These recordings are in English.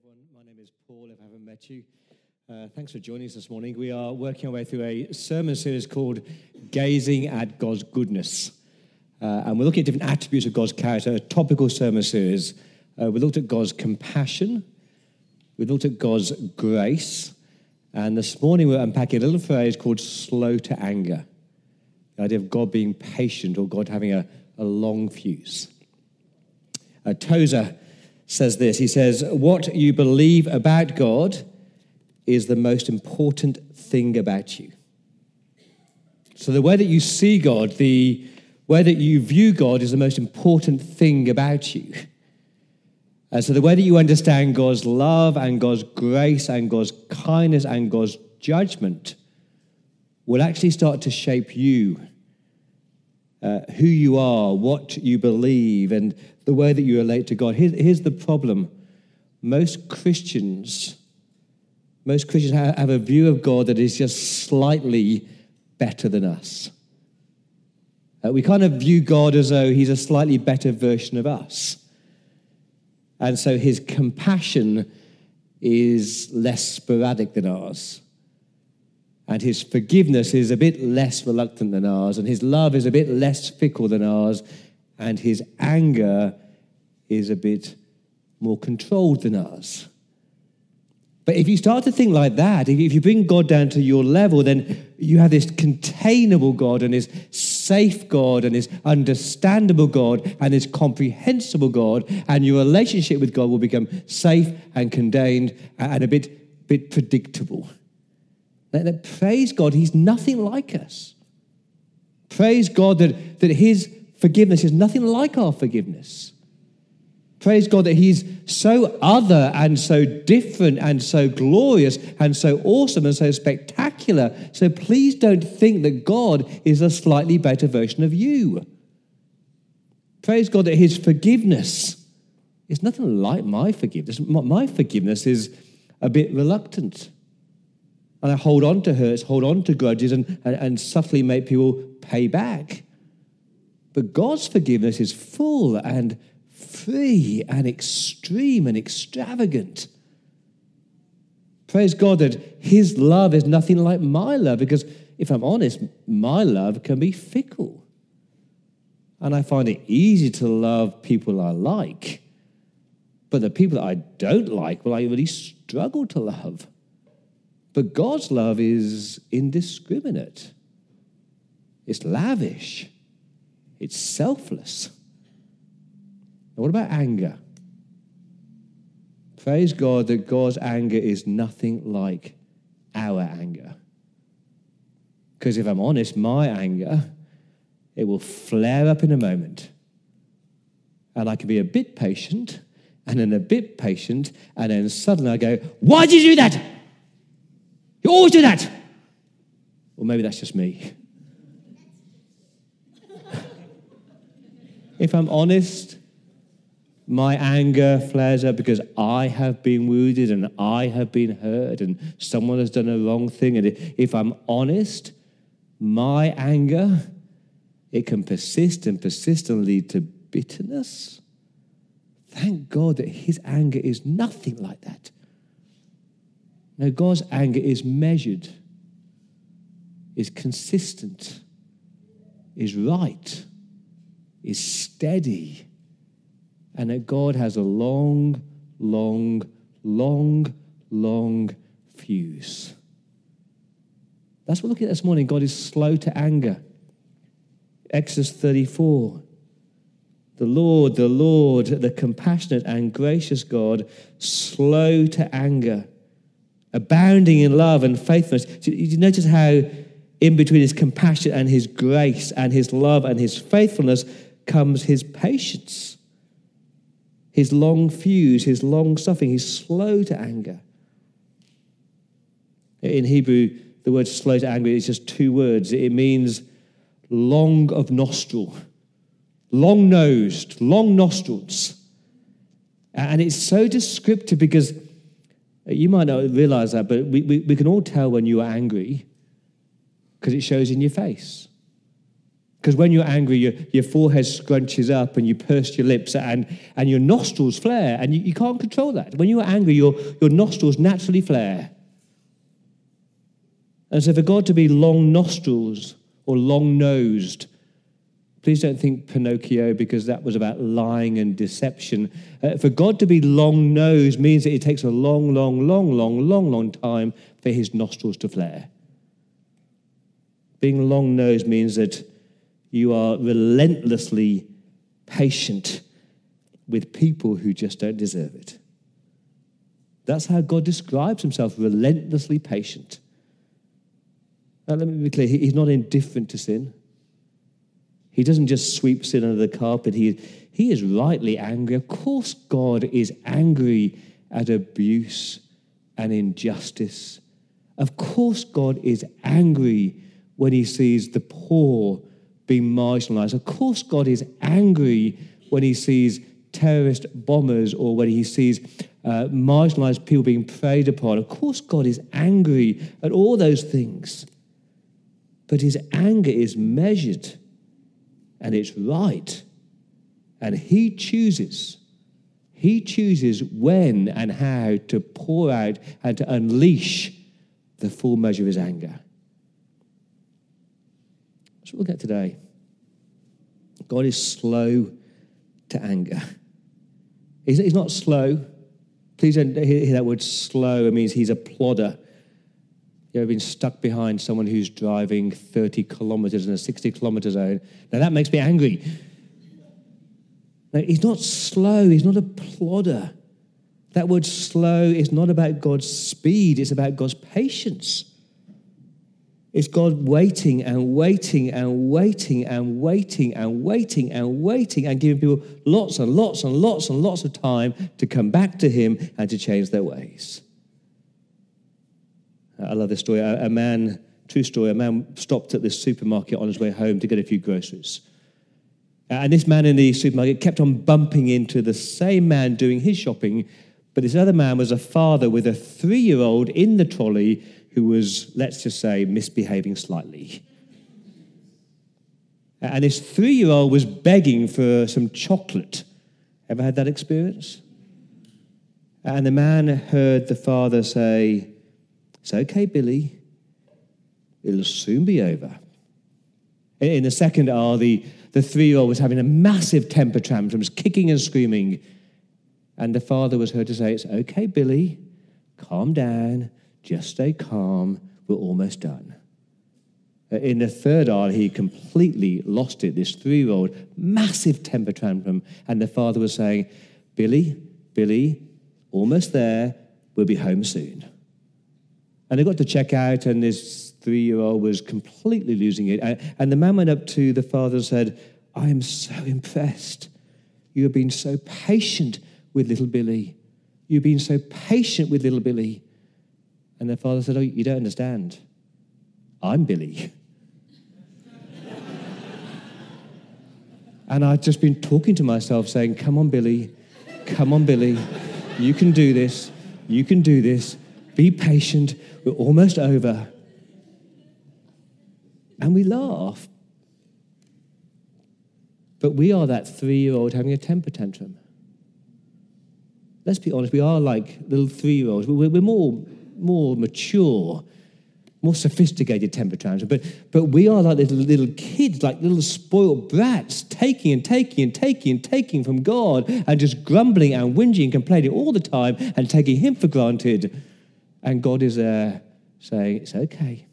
everyone. My name is Paul, if I haven't met you. Uh, thanks for joining us this morning. We are working our way through a sermon series called Gazing at God's Goodness. Uh, and we're looking at different attributes of God's character, a topical sermon series. Uh, we looked at God's compassion, we looked at God's grace, and this morning we're unpacking a little phrase called slow to anger. The idea of God being patient or God having a, a long fuse. Uh, Tozer says this He says, What you believe about God is the most important thing about you. So, the way that you see God, the way that you view God, is the most important thing about you. And so, the way that you understand God's love and God's grace and God's kindness and God's judgment will actually start to shape you, uh, who you are, what you believe, and the way that you relate to God. Here's, here's the problem most Christians, most Christians have a view of God that is just slightly better than us. Uh, we kind of view God as though he's a slightly better version of us. And so his compassion is less sporadic than ours. And his forgiveness is a bit less reluctant than ours. And his love is a bit less fickle than ours and his anger is a bit more controlled than ours. But if you start to think like that, if you bring God down to your level, then you have this containable God and this safe God and this understandable God and this comprehensible God, and your relationship with God will become safe and contained and a bit, bit predictable. That, praise God, He's nothing like us. Praise God that, that His forgiveness is nothing like our forgiveness. Praise God that He's so other and so different and so glorious and so awesome and so spectacular. So please don't think that God is a slightly better version of you. Praise God that His forgiveness is nothing like my forgiveness. My forgiveness is a bit reluctant. And I hold on to hurts, hold on to grudges, and, and, and subtly make people pay back. But God's forgiveness is full and free and extreme and extravagant. Praise God that His love is nothing like my love, because if I'm honest, my love can be fickle. And I find it easy to love people I like. But the people that I don't like, well, I really struggle to love. But God's love is indiscriminate, it's lavish. It's selfless. Now, what about anger? Praise God that God's anger is nothing like our anger. Because if I'm honest, my anger, it will flare up in a moment. And I can be a bit patient, and then a bit patient, and then suddenly I go, Why did you do that? You always do that. Or maybe that's just me. If I'm honest, my anger flares up because I have been wounded and I have been hurt and someone has done a wrong thing. And if I'm honest, my anger, it can persist and persist and lead to bitterness. Thank God that his anger is nothing like that. No, God's anger is measured, is consistent, is right is steady, and that God has a long, long, long, long fuse. That's what we're looking at this morning. God is slow to anger. Exodus 34. The Lord, the Lord, the compassionate and gracious God, slow to anger, abounding in love and faithfulness. Did you notice how, in between his compassion and his grace and his love and his faithfulness, comes his patience, his long fuse, his long suffering. He's slow to anger. In Hebrew, the word slow to anger is just two words. It means long of nostril, long nosed, long nostrils. And it's so descriptive because you might not realize that, but we, we, we can all tell when you are angry because it shows in your face. Because when you're angry, your, your forehead scrunches up and you purse your lips and, and your nostrils flare, and you, you can't control that. When you're angry, your, your nostrils naturally flare. And so, for God to be long nostrils or long nosed, please don't think Pinocchio because that was about lying and deception. Uh, for God to be long nosed means that it takes a long, long, long, long, long, long time for his nostrils to flare. Being long nosed means that you are relentlessly patient with people who just don't deserve it. That's how God describes himself relentlessly patient. Now, let me be clear He's not indifferent to sin. He doesn't just sweep sin under the carpet. He, he is rightly angry. Of course, God is angry at abuse and injustice. Of course, God is angry when he sees the poor being marginalized. Of course, God is angry when he sees terrorist bombers or when he sees uh, marginalized people being preyed upon. Of course, God is angry at all those things. But his anger is measured and it's right. And he chooses. He chooses when and how to pour out and to unleash the full measure of his anger. That's what we'll get today. God is slow to anger. He's, he's not slow. Please don't hear that word slow. It means he's a plodder. You ever been stuck behind someone who's driving 30 kilometers in a 60 kilometer zone? Now that makes me angry. Now, he's not slow, he's not a plodder. That word slow is not about God's speed, it's about God's patience. It's God waiting and waiting and waiting and waiting and waiting and waiting and giving people lots and lots and lots and lots of time to come back to Him and to change their ways. Uh, I love this story. A, man, true story, a man stopped at this supermarket on his way home to get a few groceries. Uh, and this man in the supermarket kept on bumping into the same man doing his shopping, but this other man was a father with a three year old in the trolley who was, let's just say, misbehaving slightly. Uh, and this three year old was begging for some chocolate. Ever had that experience? And the man heard the father say, It's okay, Billy. It'll soon be over. In the second hour, the, the three year old was having a massive temper tantrum, kicking and screaming. And the father was heard to say, It's okay, Billy. Calm down. Just stay calm. We're almost done. In the third hour, he completely lost it. This three year old, massive temper tantrum. And the father was saying, Billy, Billy, almost there. We'll be home soon. And they got to check out, and this three year old was completely losing it. And the man went up to the father and said, I am so impressed. You have been so patient with little Billy. You've been so patient with little Billy. And the father said, Oh, you don't understand. I'm Billy. and I'd just been talking to myself, saying, Come on, Billy. Come on, Billy. You can do this. You can do this. Be patient. We're almost over. And we laugh. But we are that three year old having a temper tantrum. Let's be honest, we are like little three year olds. We're more more mature, more sophisticated temper tantrums. But, but we are like little, little kids, like little spoiled brats, taking and taking and taking and taking from God and just grumbling and whinging and complaining all the time and taking Him for granted. And God is there saying, It's okay.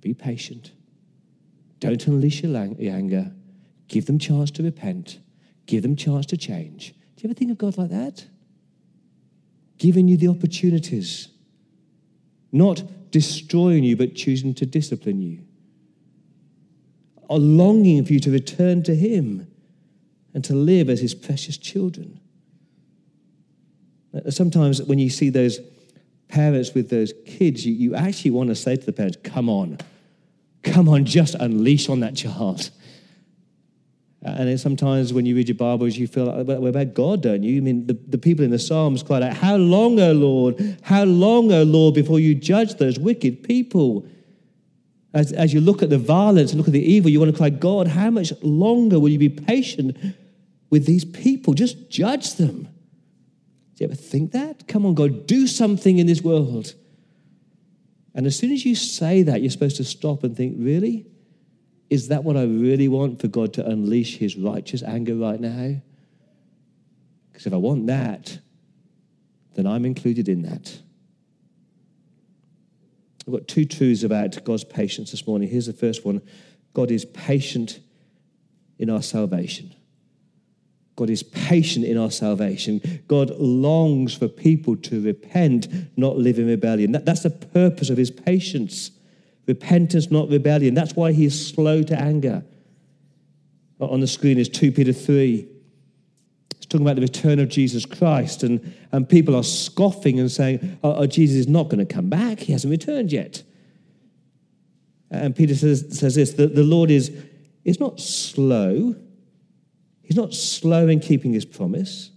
Be patient. Don't unleash your anger. Give them chance to repent. Give them chance to change. Do you ever think of God like that? Giving you the opportunities not destroying you, but choosing to discipline you. A longing for you to return to Him and to live as His precious children. Sometimes when you see those parents with those kids, you, you actually want to say to the parents, Come on, come on, just unleash on that child. And sometimes when you read your Bibles, you feel like, well, about God, don't you? I mean, the, the people in the Psalms cried out, How long, O Lord? How long, O Lord, before you judge those wicked people? As, as you look at the violence and look at the evil, you want to cry, God, how much longer will you be patient with these people? Just judge them. Do you ever think that? Come on, God, do something in this world. And as soon as you say that, you're supposed to stop and think, really? Is that what I really want for God to unleash his righteous anger right now? Because if I want that, then I'm included in that. I've got two truths about God's patience this morning. Here's the first one God is patient in our salvation. God is patient in our salvation. God longs for people to repent, not live in rebellion. That, that's the purpose of his patience. Repentance, not rebellion. That's why he is slow to anger. On the screen is 2 Peter 3. It's talking about the return of Jesus Christ, and, and people are scoffing and saying, oh, oh Jesus is not going to come back. He hasn't returned yet. And Peter says, says this that the Lord is, is not slow. He's not slow in keeping his promise,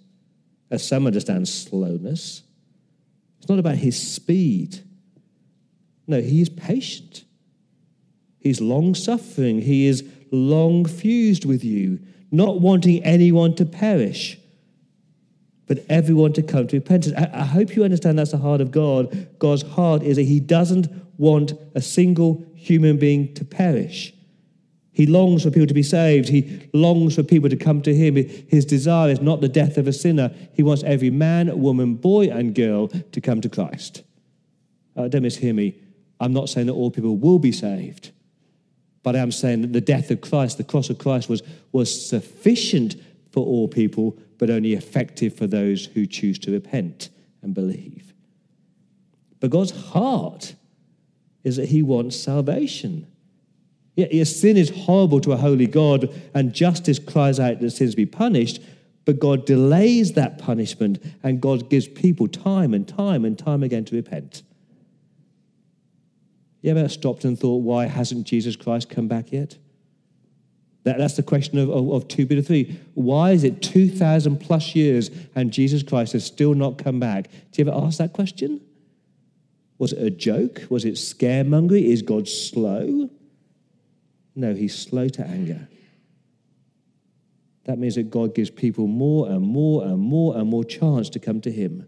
as some understand slowness. It's not about his speed. No, he is patient. He's long suffering. He is long fused with you not wanting anyone to perish, but everyone to come to repentance. I, I hope you understand that's the heart of God. God's heart is that He doesn't want a single human being to perish. He longs for people to be saved. He longs for people to come to Him. His desire is not the death of a sinner. He wants every man, woman, boy, and girl to come to Christ. Uh, don't mishear me. I'm not saying that all people will be saved. But I'm saying that the death of Christ, the cross of Christ, was, was sufficient for all people, but only effective for those who choose to repent and believe. But God's heart is that He wants salvation. Yeah, sin is horrible to a holy God, and justice cries out that sins be punished, but God delays that punishment, and God gives people time and time and time again to repent. You ever stopped and thought, why hasn't Jesus Christ come back yet? That, that's the question of, of, of 2 Peter 3. Why is it 2,000 plus years and Jesus Christ has still not come back? Do you ever ask that question? Was it a joke? Was it scaremongering? Is God slow? No, he's slow to anger. That means that God gives people more and more and more and more chance to come to him.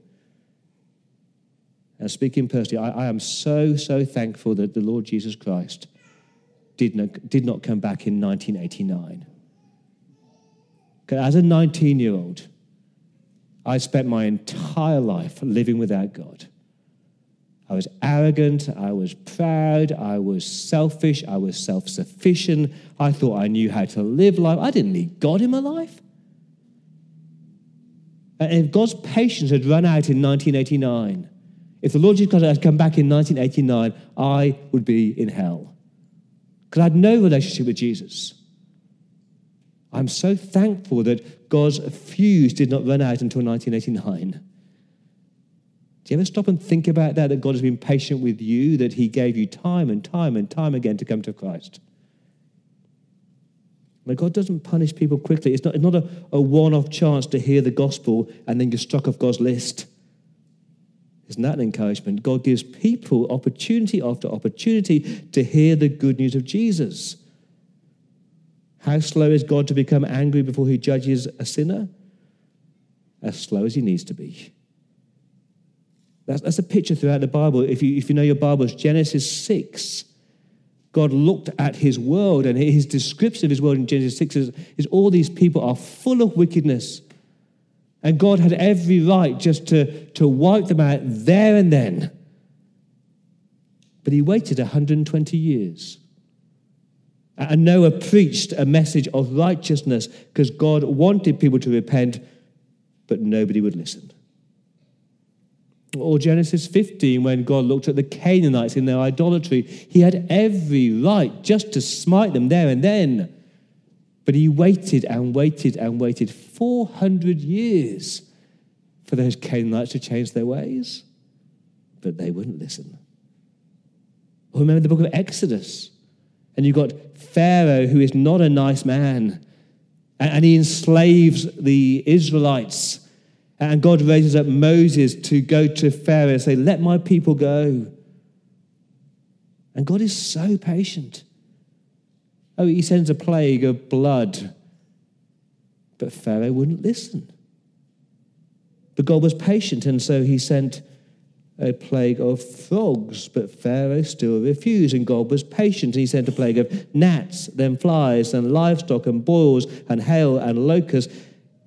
And speaking personally, I, I, am so, so thankful that the Lord Jesus Christ did not, did not come back in 1989. As a 19 year old, I spent my entire life living without God. I was arrogant, I was proud, I was selfish, I was self sufficient. I thought I knew how to live life. I didn't need God in my life. And if God's patience had run out in 1989, if the Lord Jesus Christ had come back in 1989, I would be in hell. Because I had no relationship with Jesus. I'm so thankful that God's fuse did not run out until 1989. Do you ever stop and think about that? That God has been patient with you, that He gave you time and time and time again to come to Christ. But God doesn't punish people quickly. It's not, it's not a, a one off chance to hear the gospel and then you're struck off God's list. Isn't that an encouragement? God gives people opportunity after opportunity to hear the good news of Jesus. How slow is God to become angry before he judges a sinner? As slow as he needs to be. That's, that's a picture throughout the Bible. If you, if you know your Bibles, Genesis 6, God looked at his world, and his description of his world in Genesis 6 is, is all these people are full of wickedness and God had every right just to, to wipe them out there and then. But he waited 120 years. And Noah preached a message of righteousness because God wanted people to repent, but nobody would listen. Or Genesis 15, when God looked at the Canaanites in their idolatry, he had every right just to smite them there and then. But he waited and waited and waited 400 years for those Canaanites to change their ways. But they wouldn't listen. remember the book of Exodus. And you've got Pharaoh, who is not a nice man, and he enslaves the Israelites. And God raises up Moses to go to Pharaoh and say, Let my people go. And God is so patient. Oh, he sends a plague of blood, but Pharaoh wouldn't listen. But God was patient, and so he sent a plague of frogs, but Pharaoh still refused, and God was patient. And he sent a plague of gnats, then flies, and livestock, and boils, and hail, and locusts,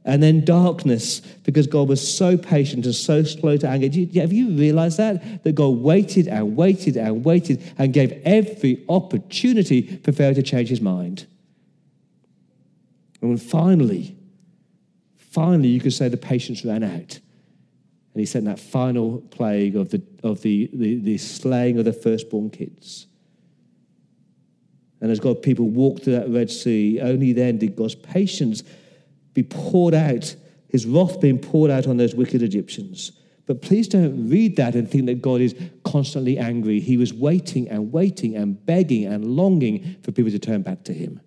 and then darkness, because God was so patient and so slow to anger. You, have you realized that? That God waited and waited and waited and gave every opportunity for Pharaoh to change his mind. And when finally, finally, you could say the patience ran out and he sent that final plague of the, of the, the, the slaying of the firstborn kids. And as God people walked through that Red Sea, only then did God's patience be poured out, his wrath being poured out on those wicked Egyptians. But please don't read that and think that God is constantly angry. He was waiting and waiting and begging and longing for people to turn back to him.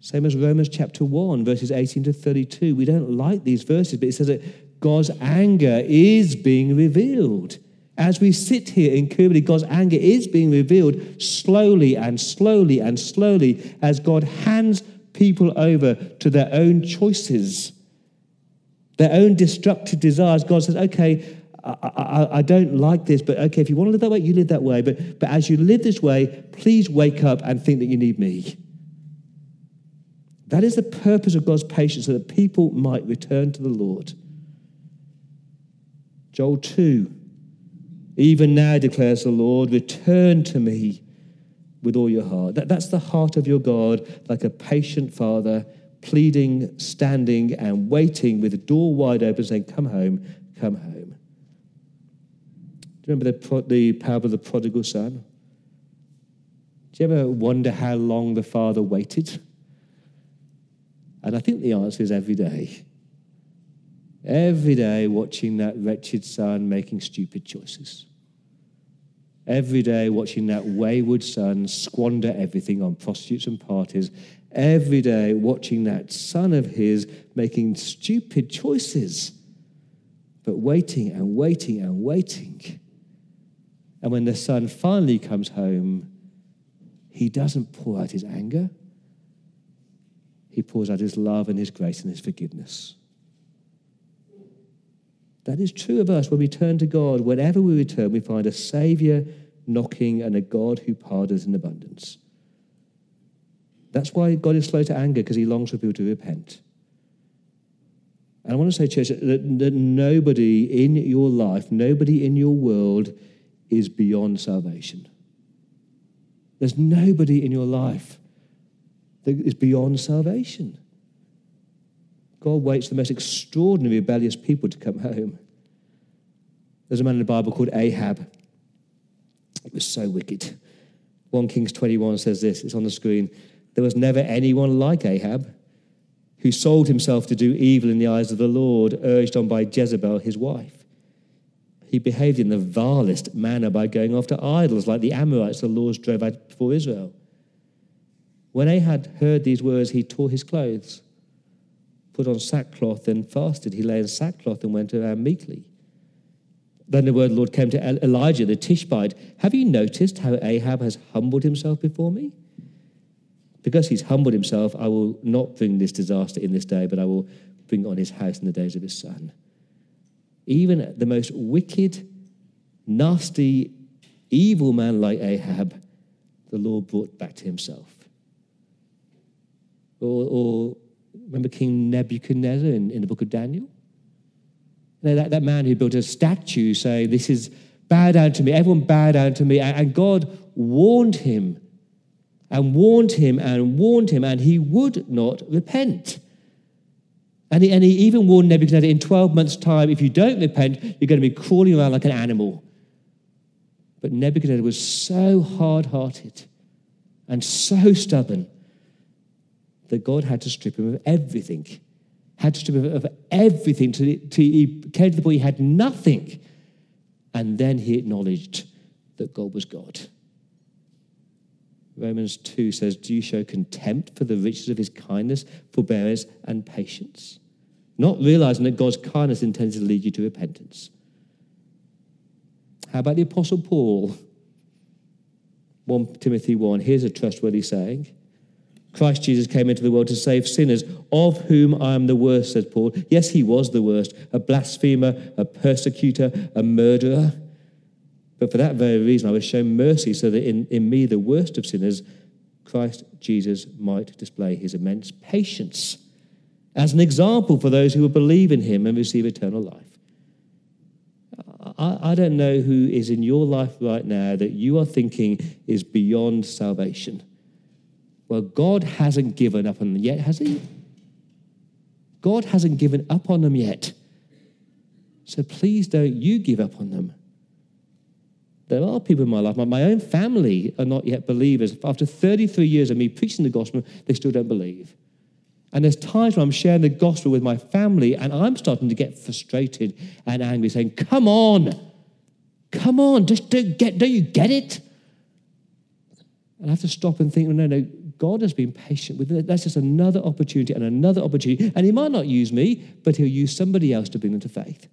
Same as Romans chapter 1, verses 18 to 32. We don't like these verses, but it says that God's anger is being revealed. As we sit here in Kirby, God's anger is being revealed slowly and slowly and slowly as God hands people over to their own choices, their own destructive desires. God says, okay, I, I, I, don't like this, but okay, if you want to live that way, you live that way. But, but as you live this way, please wake up and think that you need me. That is the purpose of God's patience, so that people might return to the Lord. Joel 2 Even now declares the Lord, return to me with all your heart. That, that's the heart of your God, like a patient father, pleading, standing, and waiting with the door wide open, saying, Come home, come home. Do you remember the, the parable of the prodigal son? Do you ever wonder how long the father waited? And I think the answer is every day. Every day watching that wretched son making stupid choices. Every day watching that wayward son squander everything on prostitutes and parties. Every day watching that son of his making stupid choices, but waiting and waiting and waiting. And when the son finally comes home, he doesn't pour out his anger, he pours out his love and his grace and his forgiveness. That is true of us when we turn to God. Whenever we return, we find a Savior knocking and a God who pardons in abundance. That's why God is slow to anger, because he longs for people to repent. And I want to say, church, that, that nobody in your life, nobody in your world is beyond salvation. There's nobody in your life that is beyond salvation. God waits for the most extraordinary rebellious people to come home. There's a man in the Bible called Ahab. It was so wicked. 1 Kings 21 says this, it's on the screen. There was never anyone like Ahab who sold himself to do evil in the eyes of the Lord, urged on by Jezebel, his wife. He behaved in the vilest manner by going after idols like the Amorites the Lord drove out before Israel. When Ahab heard these words, he tore his clothes put on sackcloth and fasted. He lay in sackcloth and went around meekly. Then the word the Lord came to Elijah the Tishbite. Have you noticed how Ahab has humbled himself before me? Because he's humbled himself, I will not bring this disaster in this day, but I will bring on his house in the days of his son. Even the most wicked, nasty, evil man like Ahab, the Lord brought back to himself. Or, or Remember King Nebuchadnezzar in, in the book of Daniel? You know, that, that man who built a statue saying, This is bow down to me, everyone bow down to me. And, and God warned him and warned him and warned him, and he would not repent. And he, and he even warned Nebuchadnezzar in 12 months' time, if you don't repent, you're going to be crawling around like an animal. But Nebuchadnezzar was so hard hearted and so stubborn that God had to strip him of everything, had to strip him of everything to, to he came to the point he had nothing. And then he acknowledged that God was God. Romans 2 says, Do you show contempt for the riches of his kindness, forbearance, and patience? Not realizing that God's kindness intends to lead you to repentance. How about the Apostle Paul? 1 Timothy 1, here's a trustworthy saying. Christ Jesus came into the world to save sinners, of whom I am the worst, says Paul. Yes, he was the worst a blasphemer, a persecutor, a murderer. But for that very reason, I was shown mercy so that in, in me, the worst of sinners, Christ Jesus might display his immense patience as an example for those who will believe in him and receive eternal life. I, I don't know who is in your life right now that you are thinking is beyond salvation. Well, God hasn't given up on them yet, has He? God hasn't given up on them yet. So please don't you give up on them. There are people in my life, my own family are not yet believers. After 33 years of me preaching the gospel, they still don't believe. And there's times when I'm sharing the gospel with my family and I'm starting to get frustrated and angry, saying, Come on, come on, just don't, get, don't you get it? And I have to stop and think, no, no, God has been patient with it. That's just another opportunity and another opportunity. And He might not use me, but He'll use somebody else to bring them to faith.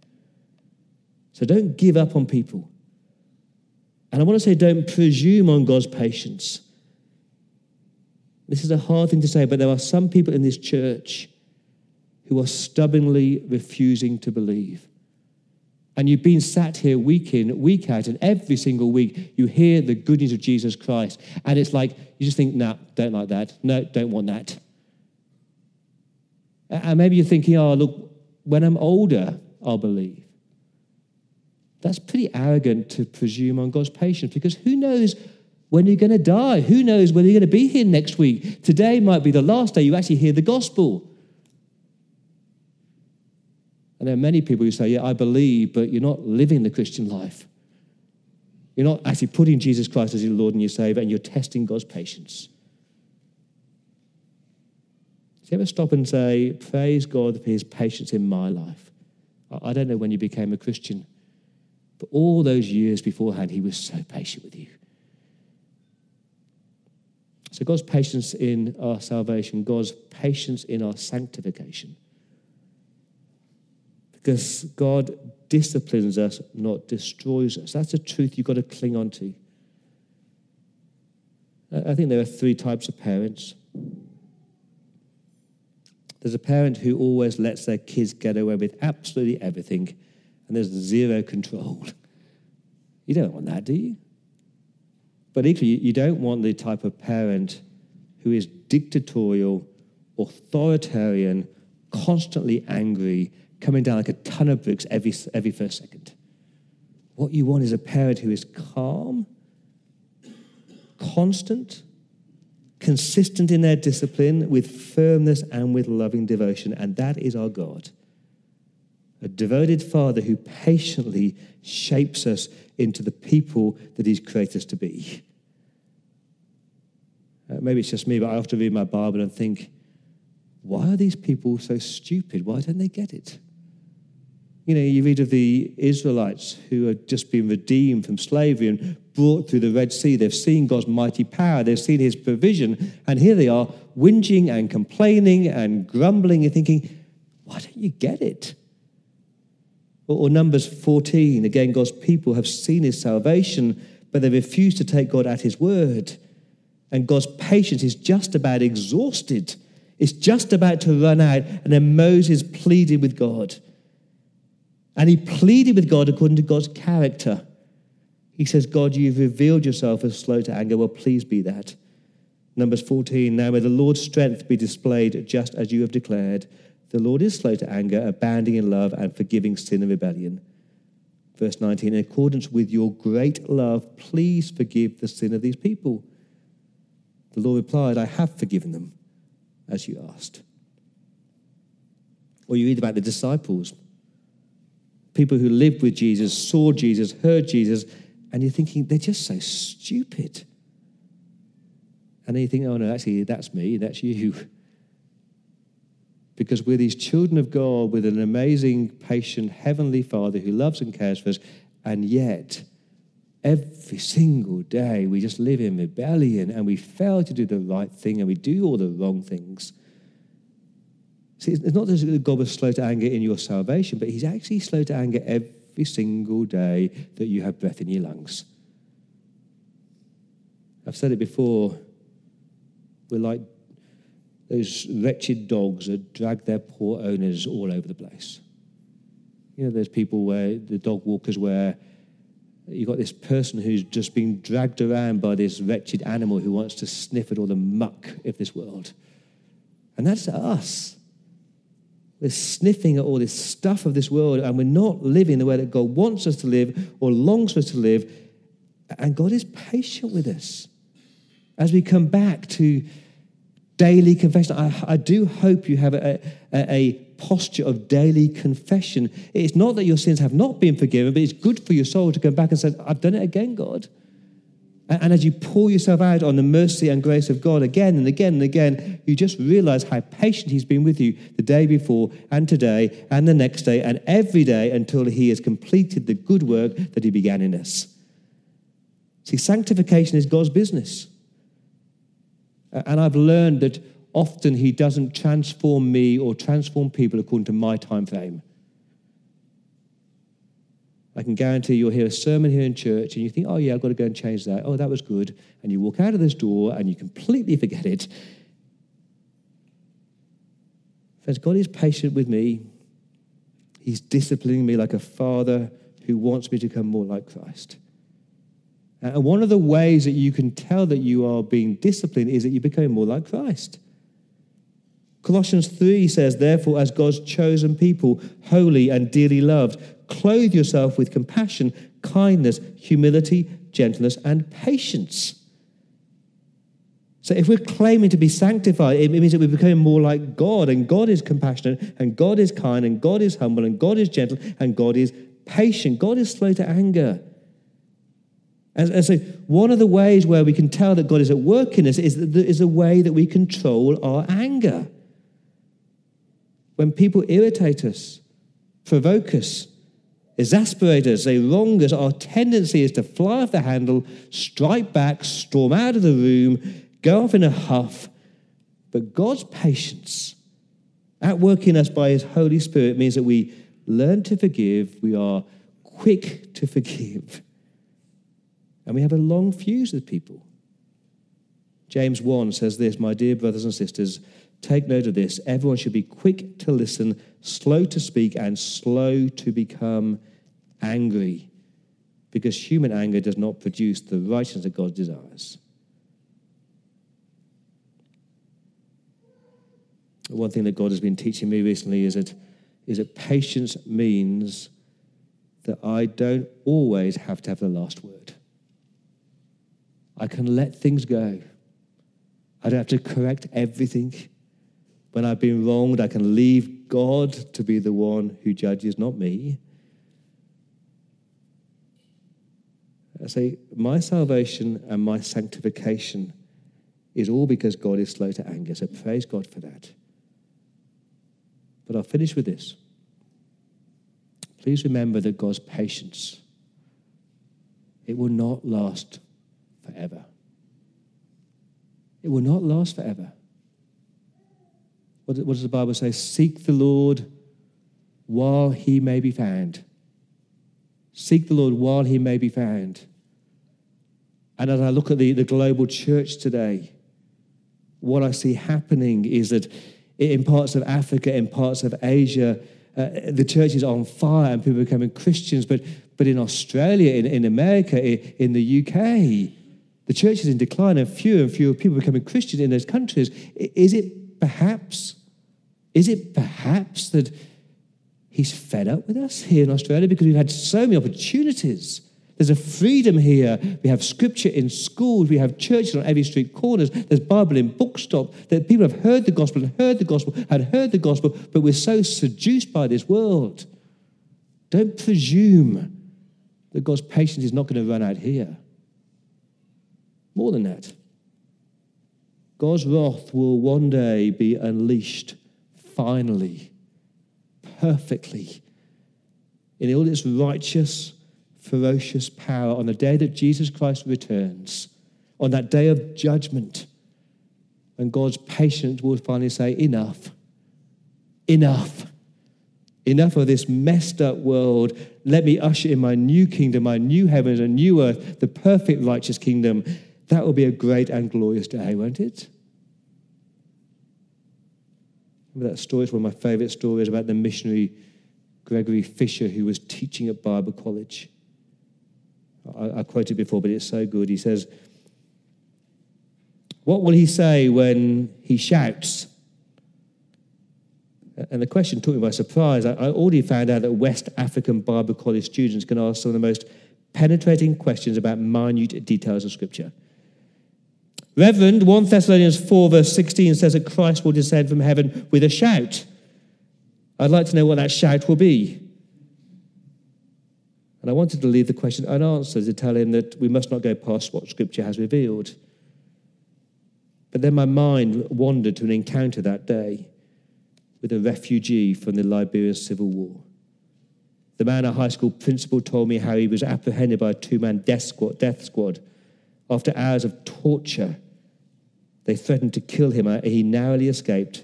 So don't give up on people. And I want to say, don't presume on God's patience. This is a hard thing to say, but there are some people in this church who are stubbornly refusing to believe. And you've been sat here week in, week out, and every single week you hear the good news of Jesus Christ. And it's like, you just think, nah, don't like that. No, don't want that. And maybe you're thinking, oh, look, when I'm older, I'll believe. That's pretty arrogant to presume on God's patience because who knows when you're going to die. Who knows whether you're going to be here next week? Today might be the last day you actually hear the gospel. And there are many people who say, Yeah, I believe, but you're not living the Christian life. You're not actually putting Jesus Christ as your Lord and your Savior, and you're testing God's patience. Do you ever stop and say, Praise God for his patience in my life? I don't know when you became a Christian, but all those years beforehand, he was so patient with you. So, God's patience in our salvation, God's patience in our sanctification. Because God disciplines us, not destroys us. That's a truth you've got to cling on to. I think there are three types of parents. There's a parent who always lets their kids get away with absolutely everything, and there's zero control. You don't want that, do you? But equally, you don't want the type of parent who is dictatorial, authoritarian, constantly angry, coming down like a ton of bricks every, every first second. What you want is a parent who is calm, constant, consistent in their discipline, with firmness and with loving devotion. And that is our God. A devoted father who patiently shapes us into the people that he's created us to be. Uh, maybe it's just me, but I often read my Bible and think, why are these people so stupid? Why don't they get it? You know, you read of the Israelites who had just been redeemed from slavery and brought through the Red Sea. They've seen God's mighty power, they've seen his provision, and here they are whinging and complaining and grumbling and thinking, why don't you get it? Or, or Numbers 14, again, God's people have seen his salvation, but they refuse to take God at his word. And God's patience is just about exhausted. It's just about to run out. And then Moses pleaded with God. And he pleaded with God according to God's character. He says, God, you've revealed yourself as slow to anger. Well, please be that. Numbers 14, now may the Lord's strength be displayed just as you have declared. The Lord is slow to anger, abounding in love, and forgiving sin and rebellion. Verse 19, in accordance with your great love, please forgive the sin of these people. The Lord replied, I have forgiven them, as you asked. Or you read about the disciples, people who lived with Jesus, saw Jesus, heard Jesus, and you're thinking, they're just so stupid. And then you think, oh no, actually, that's me, that's you. Because we're these children of God with an amazing, patient, heavenly Father who loves and cares for us, and yet every single day we just live in rebellion and we fail to do the right thing and we do all the wrong things. See, it's not that God was slow to anger in your salvation, but He's actually slow to anger every single day that you have breath in your lungs. I've said it before, we're like those wretched dogs that drag their poor owners all over the place. You know, there's people where the dog walkers where you've got this person who's just being dragged around by this wretched animal who wants to sniff at all the muck of this world. And that's us. We're sniffing at all this stuff of this world, and we're not living the way that God wants us to live or longs for us to live. And God is patient with us as we come back to daily confession. I, I do hope you have a, a, a, posture of daily confession. It's not that your sins have not been forgiven, but it's good for your soul to come back and say, I've done it again, God. And, as you pour yourself out on the mercy and grace of God again and again and again, you just realize how patient He's been with you the day before and today and the next day and every day until He has completed the good work that He began in us. See, sanctification is God's business. And I've learned that often he doesn't transform me or transform people according to my time frame. I can guarantee you'll hear a sermon here in church and you think, oh, yeah, I've got to go and change that. Oh, that was good. And you walk out of this door and you completely forget it. Friends, God is patient with me. He's disciplining me like a father who wants me to become more like Christ. Uh, and one of the ways that you can tell that you are being disciplined is that you become more like Christ. Colossians 3 says, Therefore, as God's chosen people, holy and dearly loved, clothe yourself with compassion, kindness, humility, gentleness, and patience. So, if we're claiming to be sanctified, it means that we're becoming more like God, and God is compassionate, and God is kind, and God is humble, and God is gentle, and God is patient. God is slow to anger. And, and so, one of the ways where we can tell that God is at work in us is, that there is a way that we control our anger. When people irritate us, provoke us, exasperate us, they wrong us, our tendency is to fly off the handle, strike back, storm out of the room, go off in a huff. But God's patience at work in us by His Holy Spirit means that we learn to forgive, we are quick to forgive and we have a long fuse with people. James 1 says this My dear brothers and sisters, take note of this. Everyone should be quick to listen, slow to speak, and slow to become angry, because human anger does not produce the righteousness that God desires. One thing that God has been teaching me recently is that, is that patience means that I don't always have to have the last word. I can let things go. I don't have to correct everything. When I've been wronged, I can leave God to be the one who judges, not me. I say, my salvation and my sanctification is all because God is slow to anger. So praise God for that. But I'll finish with this. Please remember that God's patience, it will not last forever. It will not last forever. What, does the Bible say? Seek the Lord while he may be found. Seek the Lord while he may be found. And as I look at the, the global church today, what I see happening is that in parts of Africa, in parts of Asia, uh, the church is on fire and people are becoming Christians. But, but in Australia, in, in America, in, in the UK, the church is in decline and fewer and fewer people becoming Christians in those countries. Is it perhaps, is it perhaps that he's fed up with us here in Australia because we've had so many opportunities? There's a freedom here. We have scripture in schools. We have churches on every street corners. There's Bible in bookstop. That people have heard the gospel and heard the gospel and heard the gospel, but we're so seduced by this world. Don't presume that God's patience is not going to run out here. More than that, God's wrath will one day be unleashed finally, perfectly, in all its righteous, ferocious power on the day that Jesus Christ returns, on that day of judgment, when God's patience will finally say, Enough, enough. Enough of this messed up world. Let me usher in my new kingdom, my new heavens and new earth, the perfect righteous kingdom That will be a great and glorious day, won't it? That story? It's one of my favorite stories about the missionary Gregory Fisher who was teaching at Bible College. I, I quoted before, but it's so good. He says, What will he say when he shouts? And the question took me by surprise. I, I already found out that West African Bible College students can ask some of the most penetrating questions about minute details of Scripture. Reverend, 1 Thessalonians 4, verse 16 says that Christ will descend from heaven with a shout. I'd like to know what that shout will be. And I wanted to leave the question unanswered to tell him that we must not go past what Scripture has revealed. But then my mind wandered to an encounter that day with a refugee from the Liberian Civil War. The man, a high school principal, told me how he was apprehended by a two man death squad, death squad. After hours of torture, they threatened to kill him. Uh, he narrowly escaped,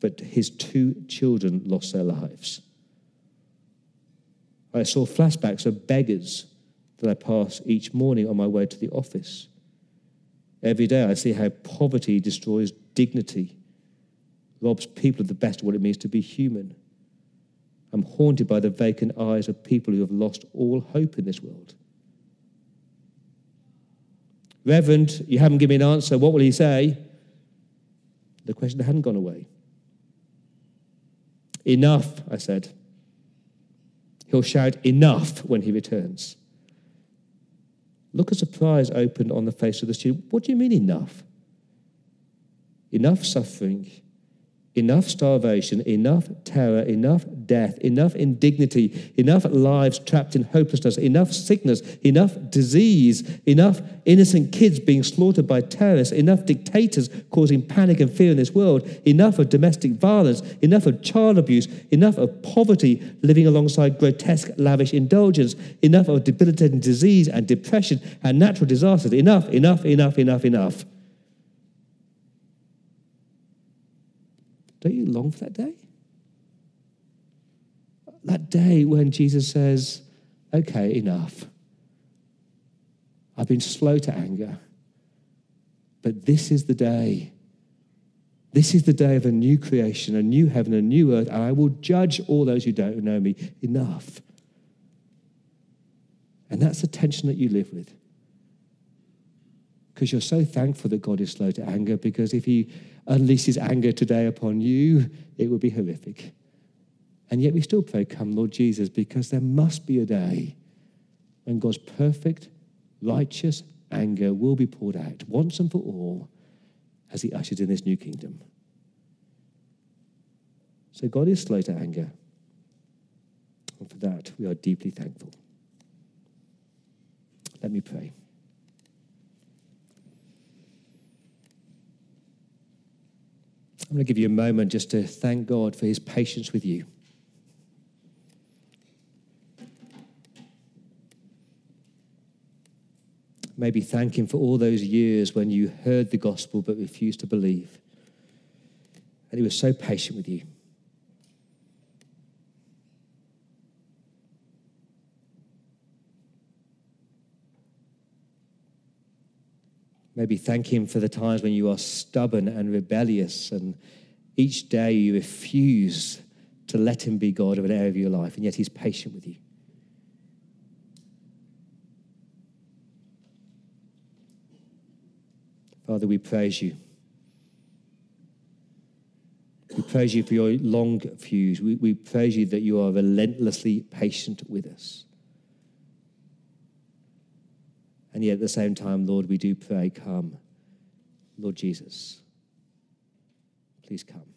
but his two children lost their lives. I saw flashbacks of beggars that I pass each morning on my way to the office. Every day I see how poverty destroys dignity, robs people of the best of what it means to be human. I'm haunted by the vacant eyes of people who have lost all hope in this world. Reverend, you haven't given me an answer. What will he say? The question hadn't gone away. Enough, I said. He'll shout, Enough, when he returns. Look at surprise opened on the face of the student. What do you mean, enough? Enough suffering Enough starvation, enough terror, enough death, enough indignity, enough lives trapped in hopelessness, enough sickness, enough disease, enough innocent kids being slaughtered by terrorists, enough dictators causing panic and fear in this world, enough of domestic violence, enough of child abuse, enough of poverty living alongside grotesque, lavish indulgence, enough of debilitating disease and depression and natural disasters. Enough, enough, enough, enough, enough. Don't you long for that day? That day when Jesus says, okay, enough. I've been slow to anger, but this is the day. This is the day of a new creation, a new heaven, a new earth, and I will judge all those who don't know me. Enough. And that's the tension that you live with. Because you're so thankful that God is slow to anger, because if He unleashes anger today upon you, it would be horrific. And yet we still pray, Come, Lord Jesus, because there must be a day when God's perfect, righteous anger will be poured out once and for all as He ushers in this new kingdom. So God is slow to anger. And for that, we are deeply thankful. Let me pray. I'm going to give you a moment just to thank God for his patience with you. Maybe thank him for all those years when you heard the gospel but refused to believe. And he was so patient with you. Maybe thank Him for the times when you are stubborn and rebellious, and each day you refuse to let Him be God of an area of your life, and yet He's patient with you. Father, we praise you. We praise you for your long fuse. We, we praise you that you are relentlessly patient with us. And yet at the same time, Lord, we do pray, come, Lord Jesus, please come.